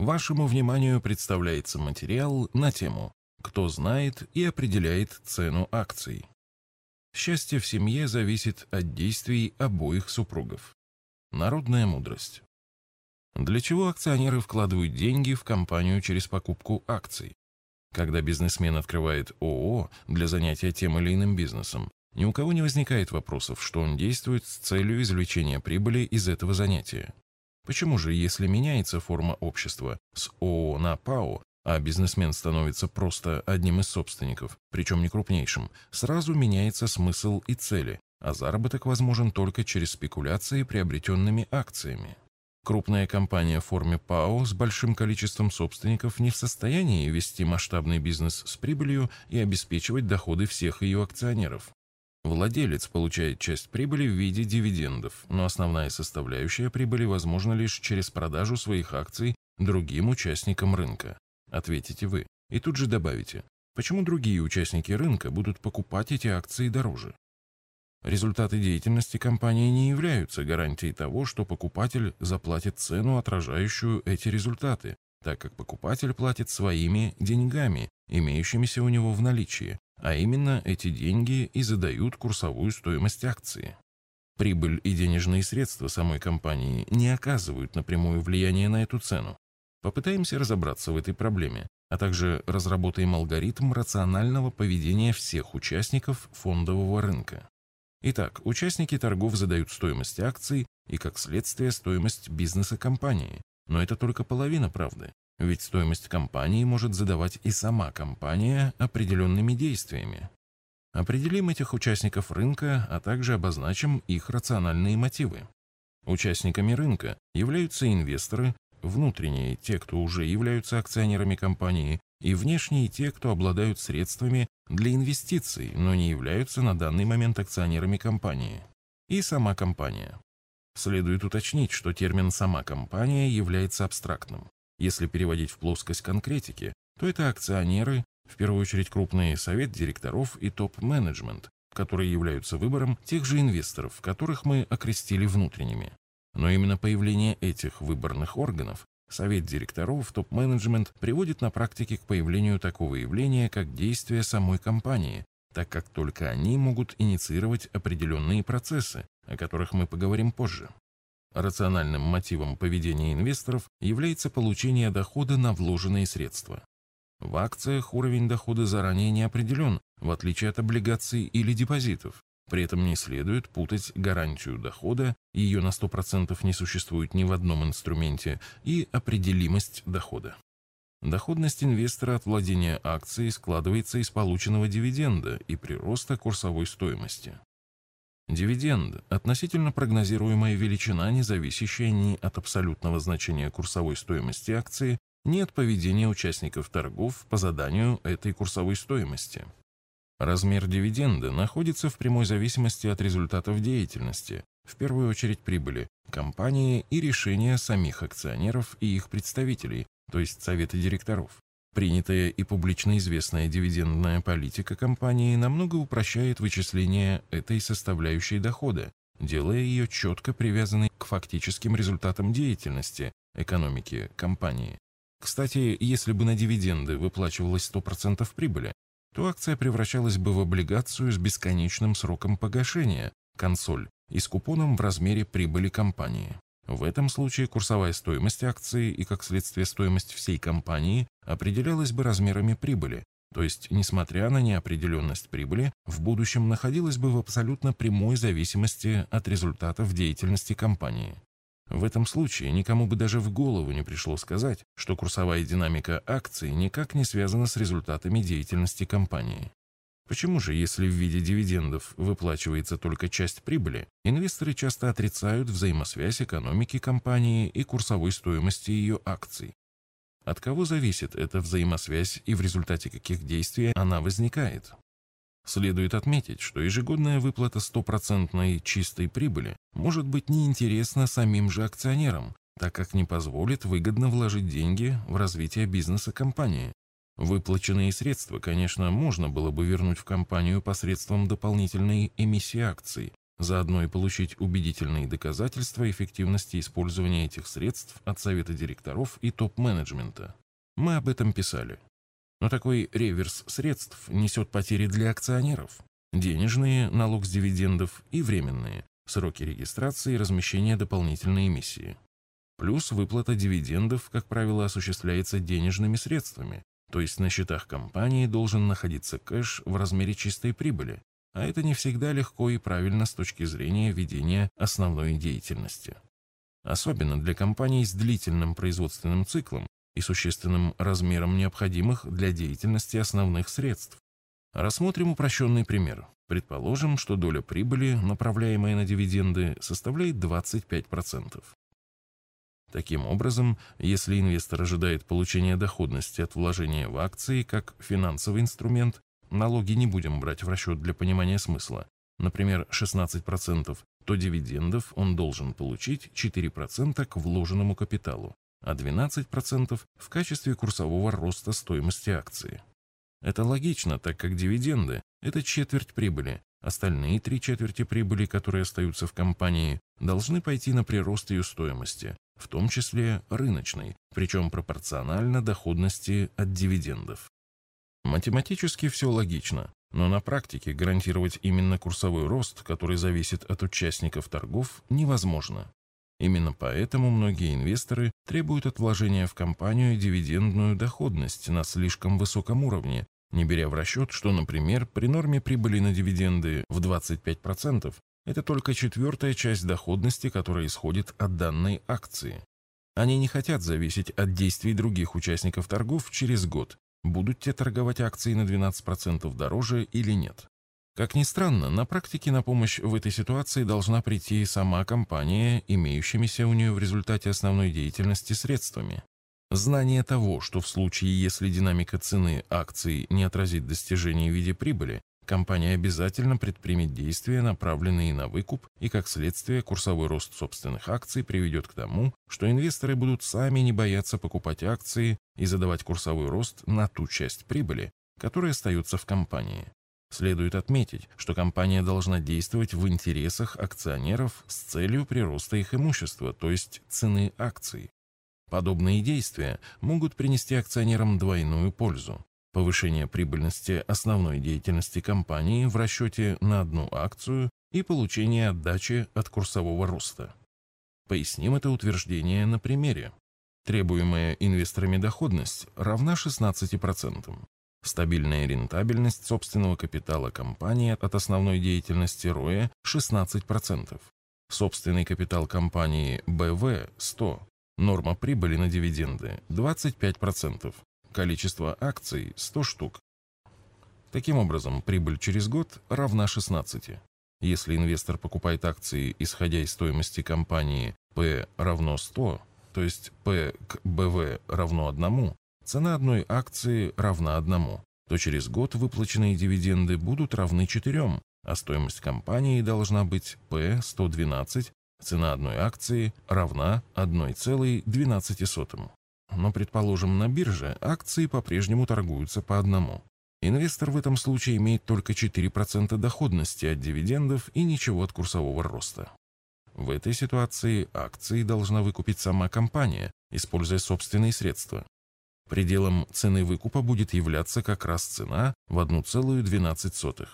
Вашему вниманию представляется материал на тему «Кто знает и определяет цену акций». Счастье в семье зависит от действий обоих супругов. Народная мудрость. Для чего акционеры вкладывают деньги в компанию через покупку акций? Когда бизнесмен открывает ООО для занятия тем или иным бизнесом, ни у кого не возникает вопросов, что он действует с целью извлечения прибыли из этого занятия. Почему же, если меняется форма общества с ООО на ПАО, а бизнесмен становится просто одним из собственников, причем не крупнейшим, сразу меняется смысл и цели, а заработок возможен только через спекуляции приобретенными акциями? Крупная компания в форме ПАО с большим количеством собственников не в состоянии вести масштабный бизнес с прибылью и обеспечивать доходы всех ее акционеров. Владелец получает часть прибыли в виде дивидендов, но основная составляющая прибыли возможна лишь через продажу своих акций другим участникам рынка. Ответите вы. И тут же добавите, почему другие участники рынка будут покупать эти акции дороже? Результаты деятельности компании не являются гарантией того, что покупатель заплатит цену, отражающую эти результаты, так как покупатель платит своими деньгами, имеющимися у него в наличии, а именно эти деньги и задают курсовую стоимость акции. Прибыль и денежные средства самой компании не оказывают напрямую влияния на эту цену. Попытаемся разобраться в этой проблеме, а также разработаем алгоритм рационального поведения всех участников фондового рынка. Итак, участники торгов задают стоимость акций и, как следствие, стоимость бизнеса компании. Но это только половина правды. Ведь стоимость компании может задавать и сама компания определенными действиями. Определим этих участников рынка, а также обозначим их рациональные мотивы. Участниками рынка являются инвесторы, внутренние – те, кто уже являются акционерами компании, и внешние – те, кто обладают средствами для инвестиций, но не являются на данный момент акционерами компании. И сама компания. Следует уточнить, что термин «сама компания» является абстрактным. Если переводить в плоскость конкретики, то это акционеры, в первую очередь крупный совет директоров и топ-менеджмент, которые являются выбором тех же инвесторов, которых мы окрестили внутренними. Но именно появление этих выборных органов Совет директоров, топ-менеджмент приводит на практике к появлению такого явления, как действие самой компании, так как только они могут инициировать определенные процессы, о которых мы поговорим позже. Рациональным мотивом поведения инвесторов является получение дохода на вложенные средства. В акциях уровень дохода заранее не определен, в отличие от облигаций или депозитов. При этом не следует путать гарантию дохода, ее на 100% не существует ни в одном инструменте, и определимость дохода. Доходность инвестора от владения акцией складывается из полученного дивиденда и прироста курсовой стоимости. Дивиденд – относительно прогнозируемая величина, не зависящая ни от абсолютного значения курсовой стоимости акции, ни от поведения участников торгов по заданию этой курсовой стоимости. Размер дивиденда находится в прямой зависимости от результатов деятельности, в первую очередь прибыли, компании и решения самих акционеров и их представителей, то есть совета директоров. Принятая и публично известная дивидендная политика компании намного упрощает вычисление этой составляющей дохода, делая ее четко привязанной к фактическим результатам деятельности, экономики компании. Кстати, если бы на дивиденды выплачивалось 100% прибыли, то акция превращалась бы в облигацию с бесконечным сроком погашения, консоль, и с купоном в размере прибыли компании. В этом случае курсовая стоимость акции и, как следствие, стоимость всей компании определялась бы размерами прибыли, то есть, несмотря на неопределенность прибыли, в будущем находилась бы в абсолютно прямой зависимости от результатов деятельности компании. В этом случае никому бы даже в голову не пришло сказать, что курсовая динамика акций никак не связана с результатами деятельности компании. Почему же, если в виде дивидендов выплачивается только часть прибыли, инвесторы часто отрицают взаимосвязь экономики компании и курсовой стоимости ее акций? От кого зависит эта взаимосвязь и в результате каких действий она возникает? Следует отметить, что ежегодная выплата стопроцентной чистой прибыли может быть неинтересна самим же акционерам, так как не позволит выгодно вложить деньги в развитие бизнеса компании. Выплаченные средства, конечно, можно было бы вернуть в компанию посредством дополнительной эмиссии акций, заодно и получить убедительные доказательства эффективности использования этих средств от совета директоров и топ-менеджмента. Мы об этом писали. Но такой реверс средств несет потери для акционеров. Денежные, налог с дивидендов и временные, сроки регистрации и размещения дополнительной эмиссии. Плюс выплата дивидендов, как правило, осуществляется денежными средствами, то есть на счетах компании должен находиться кэш в размере чистой прибыли, а это не всегда легко и правильно с точки зрения ведения основной деятельности. Особенно для компаний с длительным производственным циклом, и существенным размером необходимых для деятельности основных средств. Рассмотрим упрощенный пример. Предположим, что доля прибыли, направляемая на дивиденды, составляет 25%. Таким образом, если инвестор ожидает получения доходности от вложения в акции как финансовый инструмент, налоги не будем брать в расчет для понимания смысла, например, 16%, то дивидендов он должен получить 4% к вложенному капиталу а 12% в качестве курсового роста стоимости акции. Это логично, так как дивиденды – это четверть прибыли, остальные три четверти прибыли, которые остаются в компании, должны пойти на прирост ее стоимости, в том числе рыночной, причем пропорционально доходности от дивидендов. Математически все логично, но на практике гарантировать именно курсовой рост, который зависит от участников торгов, невозможно. Именно поэтому многие инвесторы требуют от вложения в компанию дивидендную доходность на слишком высоком уровне, не беря в расчет, что, например, при норме прибыли на дивиденды в 25% это только четвертая часть доходности, которая исходит от данной акции. Они не хотят зависеть от действий других участников торгов через год, будут те торговать акции на 12% дороже или нет. Как ни странно, на практике на помощь в этой ситуации должна прийти сама компания, имеющимися у нее в результате основной деятельности средствами. Знание того, что в случае, если динамика цены акций не отразит достижений в виде прибыли, компания обязательно предпримет действия, направленные на выкуп, и как следствие курсовой рост собственных акций приведет к тому, что инвесторы будут сами не бояться покупать акции и задавать курсовой рост на ту часть прибыли, которая остается в компании. Следует отметить, что компания должна действовать в интересах акционеров с целью прироста их имущества, то есть цены акций. Подобные действия могут принести акционерам двойную пользу. Повышение прибыльности основной деятельности компании в расчете на одну акцию и получение отдачи от курсового роста. Поясним это утверждение на примере. Требуемая инвесторами доходность равна 16%. Стабильная рентабельность собственного капитала компании от основной деятельности РОЭ 16%. Собственный капитал компании БВ 100. Норма прибыли на дивиденды 25%. Количество акций 100 штук. Таким образом, прибыль через год равна 16. Если инвестор покупает акции, исходя из стоимости компании P равно 100, то есть P к БВ равно 1, цена одной акции равна одному, то через год выплаченные дивиденды будут равны 4, а стоимость компании должна быть P112, цена одной акции равна 1,12. Но, предположим, на бирже акции по-прежнему торгуются по одному. Инвестор в этом случае имеет только 4% доходности от дивидендов и ничего от курсового роста. В этой ситуации акции должна выкупить сама компания, используя собственные средства. Пределом цены выкупа будет являться как раз цена в 1,12.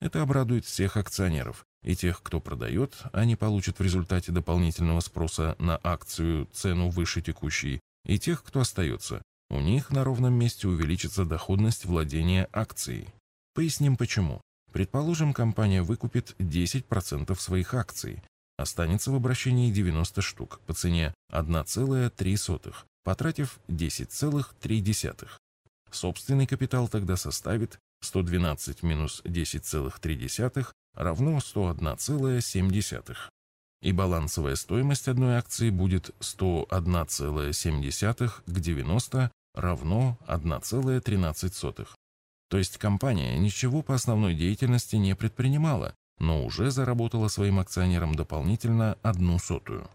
Это обрадует всех акционеров, и тех, кто продает, они получат в результате дополнительного спроса на акцию цену выше текущей, и тех, кто остается. У них на ровном месте увеличится доходность владения акцией. Поясним почему. Предположим, компания выкупит 10% своих акций. Останется в обращении 90 штук по цене 1,3 потратив 10,3. Собственный капитал тогда составит 112 минус 10,3 равно 101,7. И балансовая стоимость одной акции будет 101,7 к 90 равно 1,13. То есть компания ничего по основной деятельности не предпринимала, но уже заработала своим акционерам дополнительно одну сотую.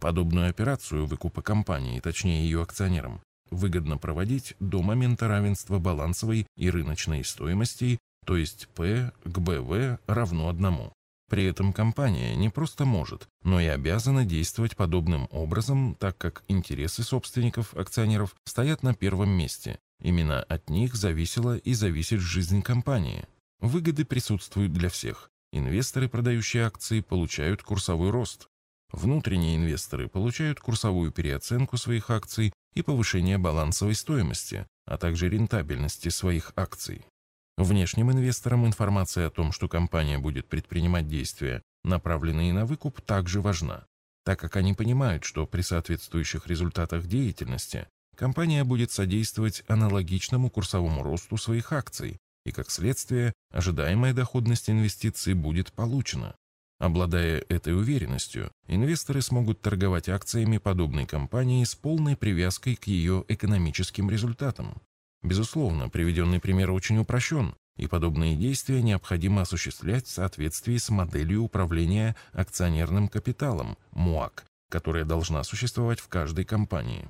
Подобную операцию выкупа компании, точнее ее акционерам, выгодно проводить до момента равенства балансовой и рыночной стоимостей, то есть P к BV равно одному. При этом компания не просто может, но и обязана действовать подобным образом, так как интересы собственников, акционеров стоят на первом месте. Именно от них зависела и зависит жизнь компании. Выгоды присутствуют для всех. Инвесторы, продающие акции, получают курсовой рост. Внутренние инвесторы получают курсовую переоценку своих акций и повышение балансовой стоимости, а также рентабельности своих акций. Внешним инвесторам информация о том, что компания будет предпринимать действия, направленные на выкуп, также важна, так как они понимают, что при соответствующих результатах деятельности компания будет содействовать аналогичному курсовому росту своих акций, и, как следствие, ожидаемая доходность инвестиций будет получена. Обладая этой уверенностью, инвесторы смогут торговать акциями подобной компании с полной привязкой к ее экономическим результатам, Безусловно, приведенный пример очень упрощен, и подобные действия необходимо осуществлять в соответствии с моделью управления акционерным капиталом МУАК, которая должна существовать в каждой компании.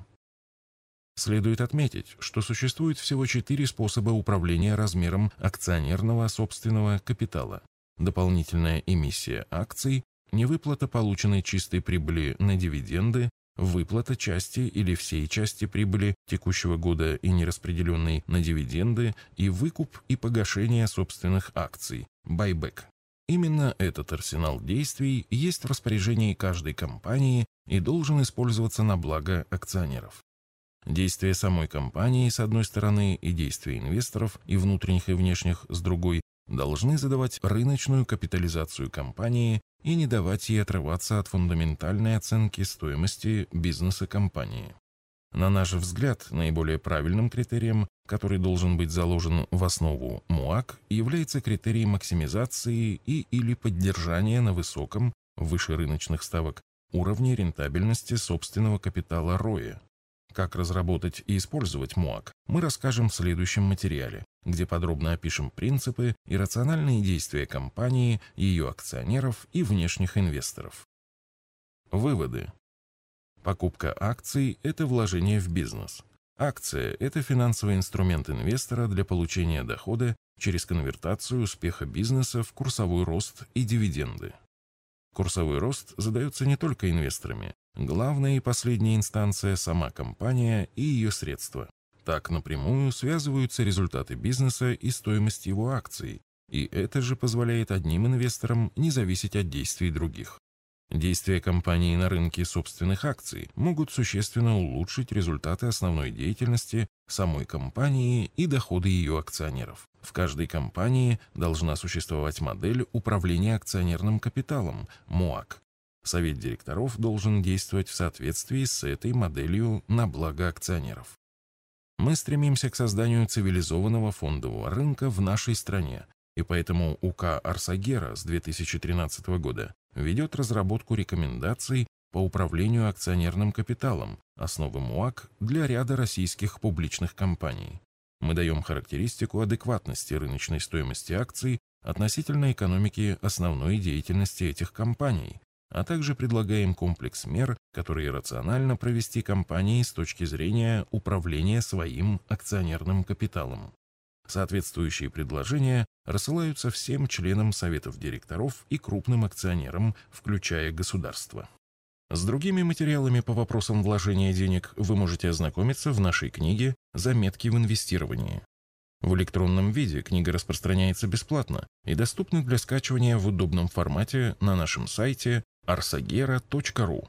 Следует отметить, что существует всего четыре способа управления размером акционерного собственного капитала. Дополнительная эмиссия акций, невыплата полученной чистой прибыли на дивиденды, выплата части или всей части прибыли текущего года и нераспределенной на дивиденды и выкуп и погашение собственных акций, байбек. Именно этот арсенал действий есть в распоряжении каждой компании и должен использоваться на благо акционеров. Действия самой компании, с одной стороны, и действия инвесторов, и внутренних, и внешних, с другой, должны задавать рыночную капитализацию компании и не давать ей отрываться от фундаментальной оценки стоимости бизнеса компании. На наш взгляд, наиболее правильным критерием, который должен быть заложен в основу МУАК, является критерий максимизации и или поддержания на высоком, выше рыночных ставок, уровне рентабельности собственного капитала РОИ, как разработать и использовать МУАК, мы расскажем в следующем материале, где подробно опишем принципы и рациональные действия компании, ее акционеров и внешних инвесторов. Выводы. Покупка акций – это вложение в бизнес. Акция – это финансовый инструмент инвестора для получения дохода через конвертацию успеха бизнеса в курсовой рост и дивиденды. Курсовой рост задается не только инвесторами, Главная и последняя инстанция – сама компания и ее средства. Так напрямую связываются результаты бизнеса и стоимость его акций, и это же позволяет одним инвесторам не зависеть от действий других. Действия компании на рынке собственных акций могут существенно улучшить результаты основной деятельности самой компании и доходы ее акционеров. В каждой компании должна существовать модель управления акционерным капиталом – МОАК, Совет директоров должен действовать в соответствии с этой моделью на благо акционеров. Мы стремимся к созданию цивилизованного фондового рынка в нашей стране, и поэтому УК Арсагера с 2013 года ведет разработку рекомендаций по управлению акционерным капиталом, основы МУАК для ряда российских публичных компаний. Мы даем характеристику адекватности рыночной стоимости акций относительно экономики основной деятельности этих компаний, а также предлагаем комплекс мер, которые рационально провести компании с точки зрения управления своим акционерным капиталом. Соответствующие предложения рассылаются всем членам советов директоров и крупным акционерам, включая государство. С другими материалами по вопросам вложения денег вы можете ознакомиться в нашей книге «Заметки в инвестировании». В электронном виде книга распространяется бесплатно и доступна для скачивания в удобном формате на нашем сайте arsagera.ru